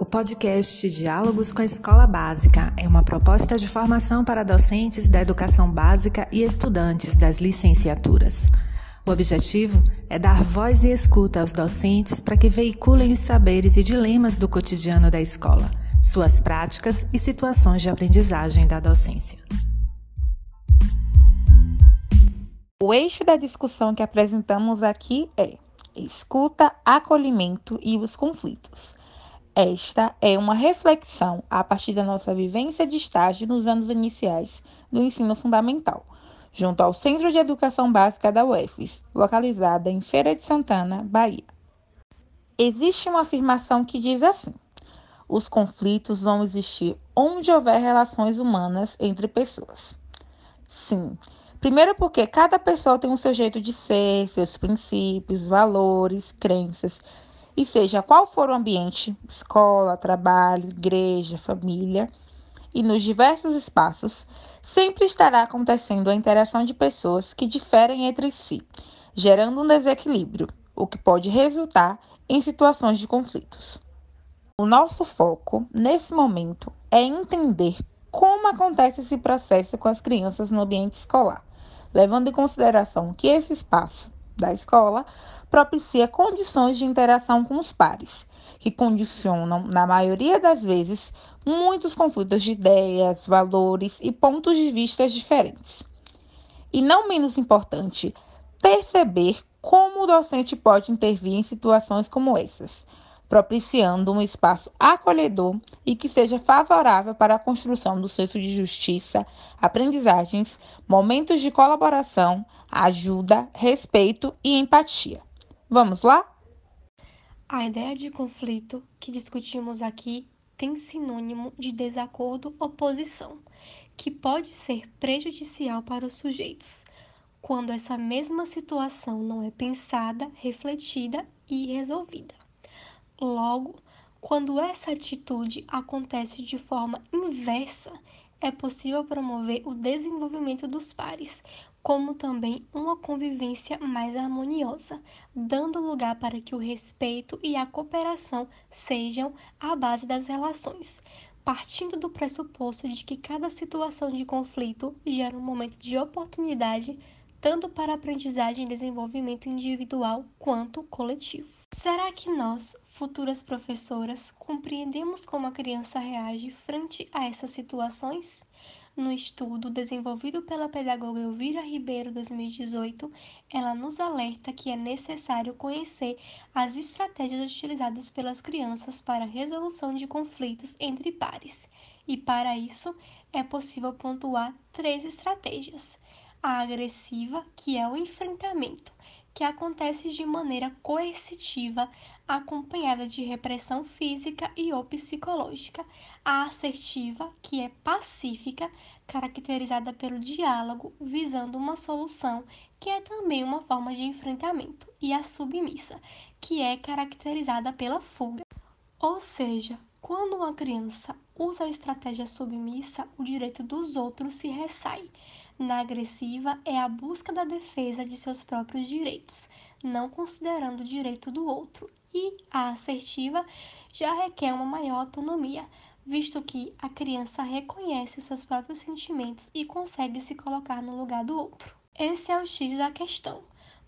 O podcast Diálogos com a Escola Básica é uma proposta de formação para docentes da educação básica e estudantes das licenciaturas. O objetivo é dar voz e escuta aos docentes para que veiculem os saberes e dilemas do cotidiano da escola, suas práticas e situações de aprendizagem da docência. O eixo da discussão que apresentamos aqui é escuta, acolhimento e os conflitos. Esta é uma reflexão a partir da nossa vivência de estágio nos anos iniciais do ensino fundamental, junto ao Centro de Educação Básica da UFES, localizada em Feira de Santana, Bahia. Existe uma afirmação que diz assim: os conflitos vão existir onde houver relações humanas entre pessoas. Sim, primeiro porque cada pessoa tem o seu jeito de ser, seus princípios, valores, crenças e seja qual for o ambiente escola, trabalho, igreja, família e nos diversos espaços sempre estará acontecendo a interação de pessoas que diferem entre si, gerando um desequilíbrio, o que pode resultar em situações de conflitos. O nosso foco, nesse momento, é entender como acontece esse processo com as crianças no ambiente escolar, levando em consideração que esse espaço da escola propicia condições de interação com os pares, que condicionam, na maioria das vezes, muitos conflitos de ideias, valores e pontos de vista diferentes. E não menos importante, perceber como o docente pode intervir em situações como essas, propiciando um espaço acolhedor e que seja favorável para a construção do senso de justiça, aprendizagens, momentos de colaboração, ajuda, respeito e empatia. Vamos lá? A ideia de conflito que discutimos aqui tem sinônimo de desacordo oposição, que pode ser prejudicial para os sujeitos, quando essa mesma situação não é pensada, refletida e resolvida. Logo, quando essa atitude acontece de forma inversa, é possível promover o desenvolvimento dos pares, como também uma convivência mais harmoniosa, dando lugar para que o respeito e a cooperação sejam a base das relações, partindo do pressuposto de que cada situação de conflito gera um momento de oportunidade tanto para aprendizagem e desenvolvimento individual quanto coletivo. Será que nós, futuras professoras, compreendemos como a criança reage frente a essas situações? No estudo desenvolvido pela pedagoga Elvira Ribeiro 2018, ela nos alerta que é necessário conhecer as estratégias utilizadas pelas crianças para a resolução de conflitos entre pares. E para isso, é possível pontuar três estratégias: a agressiva, que é o enfrentamento, que acontece de maneira coercitiva, acompanhada de repressão física e ou psicológica. A assertiva, que é pacífica, caracterizada pelo diálogo, visando uma solução, que é também uma forma de enfrentamento. E a submissa, que é caracterizada pela fuga. Ou seja, quando uma criança usa a estratégia submissa, o direito dos outros se ressai. Na agressiva, é a busca da defesa de seus próprios direitos, não considerando o direito do outro. E a assertiva já requer uma maior autonomia, visto que a criança reconhece os seus próprios sentimentos e consegue se colocar no lugar do outro. Esse é o X da questão,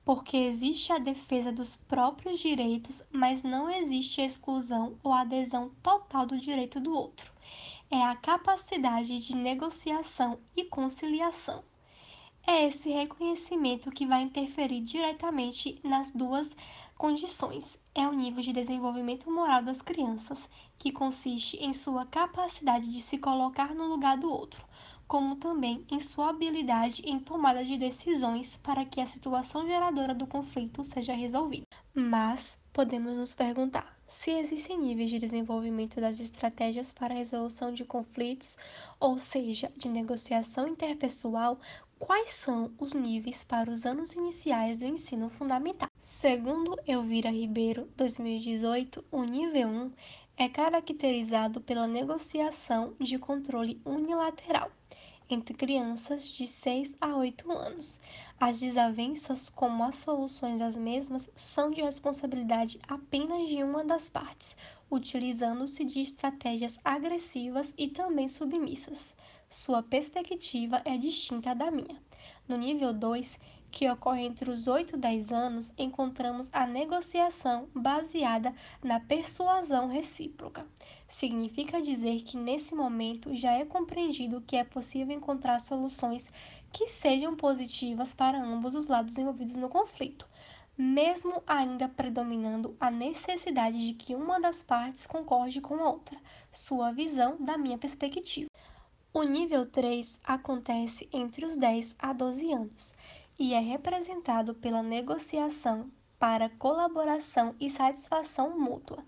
porque existe a defesa dos próprios direitos, mas não existe a exclusão ou adesão total do direito do outro é a capacidade de negociação e conciliação. É esse reconhecimento que vai interferir diretamente nas duas condições. É o nível de desenvolvimento moral das crianças, que consiste em sua capacidade de se colocar no lugar do outro, como também em sua habilidade em tomada de decisões para que a situação geradora do conflito seja resolvida. Mas podemos nos perguntar se existem níveis de desenvolvimento das estratégias para a resolução de conflitos, ou seja, de negociação interpessoal, quais são os níveis para os anos iniciais do ensino fundamental. Segundo Elvira Ribeiro, 2018, o nível 1 é caracterizado pela negociação de controle unilateral entre crianças de 6 a 8 anos. As desavenças, como as soluções das mesmas, são de responsabilidade apenas de uma das partes, utilizando-se de estratégias agressivas e também submissas. Sua perspectiva é distinta da minha. No nível 2, que ocorre entre os 8 e 10 anos, encontramos a negociação baseada na persuasão recíproca. Significa dizer que nesse momento já é compreendido que é possível encontrar soluções que sejam positivas para ambos os lados envolvidos no conflito, mesmo ainda predominando a necessidade de que uma das partes concorde com a outra, sua visão da minha perspectiva. O nível 3 acontece entre os 10 a 12 anos e é representado pela negociação para colaboração e satisfação mútua.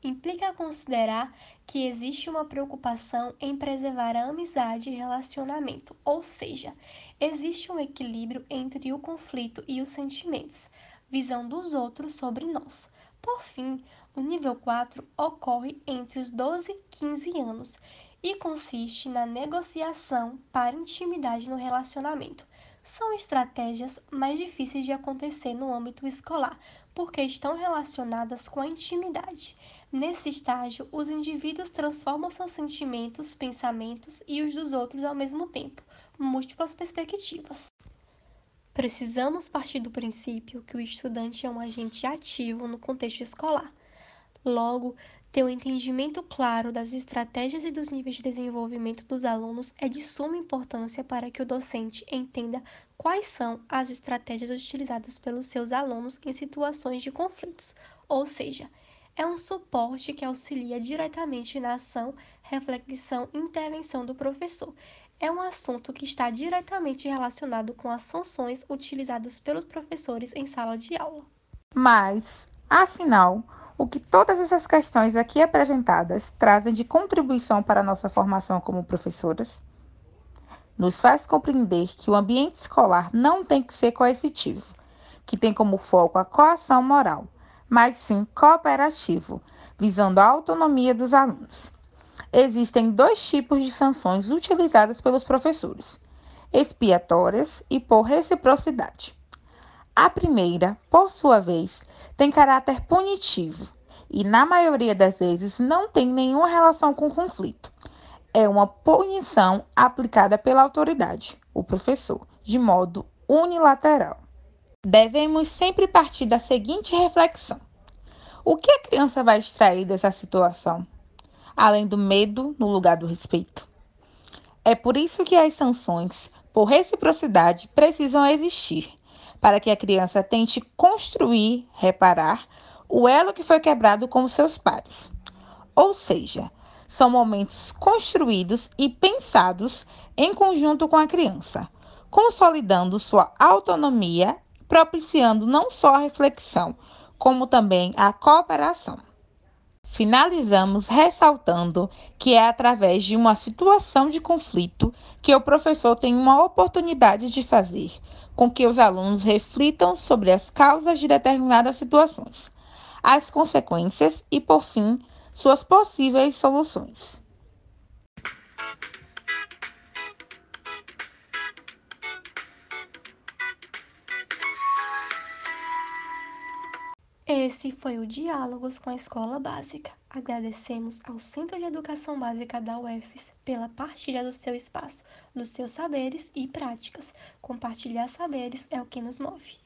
Implica considerar que existe uma preocupação em preservar a amizade e relacionamento, ou seja, existe um equilíbrio entre o conflito e os sentimentos, visão dos outros sobre nós. Por fim, o nível 4 ocorre entre os 12 e 15 anos e consiste na negociação para intimidade no relacionamento são estratégias mais difíceis de acontecer no âmbito escolar, porque estão relacionadas com a intimidade. Nesse estágio, os indivíduos transformam seus sentimentos, pensamentos e os dos outros ao mesmo tempo, múltiplas perspectivas. Precisamos partir do princípio que o estudante é um agente ativo no contexto escolar. Logo, ter um entendimento claro das estratégias e dos níveis de desenvolvimento dos alunos é de suma importância para que o docente entenda quais são as estratégias utilizadas pelos seus alunos em situações de conflitos, ou seja, é um suporte que auxilia diretamente na ação, reflexão e intervenção do professor. É um assunto que está diretamente relacionado com as sanções utilizadas pelos professores em sala de aula. Mas, afinal, o que todas essas questões aqui apresentadas trazem de contribuição para a nossa formação como professoras? Nos faz compreender que o ambiente escolar não tem que ser coercitivo, que tem como foco a coação moral, mas sim cooperativo, visando a autonomia dos alunos. Existem dois tipos de sanções utilizadas pelos professores: expiatórias e por reciprocidade. A primeira, por sua vez, tem caráter punitivo e, na maioria das vezes, não tem nenhuma relação com o conflito. É uma punição aplicada pela autoridade, o professor, de modo unilateral. Devemos sempre partir da seguinte reflexão: o que a criança vai extrair dessa situação? Além do medo no lugar do respeito. É por isso que as sanções, por reciprocidade, precisam existir para que a criança tente construir, reparar o elo que foi quebrado com seus pares. Ou seja, são momentos construídos e pensados em conjunto com a criança, consolidando sua autonomia, propiciando não só a reflexão, como também a cooperação. Finalizamos ressaltando que é através de uma situação de conflito que o professor tem uma oportunidade de fazer com que os alunos reflitam sobre as causas de determinadas situações, as consequências e, por fim, suas possíveis soluções. Esse foi o Diálogos com a Escola Básica. Agradecemos ao Centro de Educação Básica da UFES pela partilha do seu espaço, dos seus saberes e práticas. Compartilhar saberes é o que nos move.